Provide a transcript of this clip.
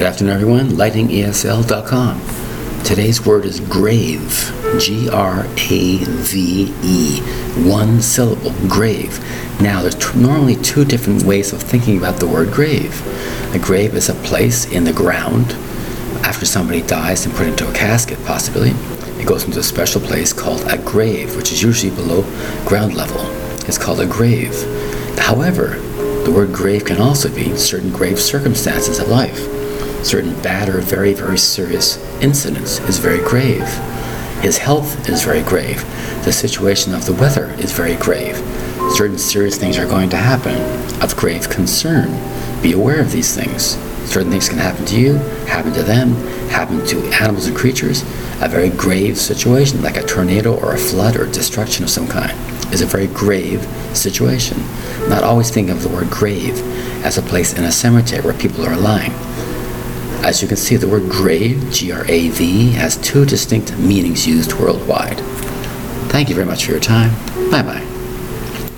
Good afternoon, everyone. LightningESL.com. Today's word is grave. G R A V E. One syllable. Grave. Now, there's t- normally two different ways of thinking about the word grave. A grave is a place in the ground after somebody dies and put into a casket, possibly. It goes into a special place called a grave, which is usually below ground level. It's called a grave. However, the word grave can also be certain grave circumstances of life. Certain bad or very, very serious incidents is very grave. His health is very grave. The situation of the weather is very grave. Certain serious things are going to happen of grave concern. Be aware of these things. Certain things can happen to you, happen to them, happen to animals and creatures. A very grave situation, like a tornado or a flood or destruction of some kind, is a very grave situation. Not always think of the word grave as a place in a cemetery where people are lying. As you can see, the word grave, G R A V, has two distinct meanings used worldwide. Thank you very much for your time. Bye bye.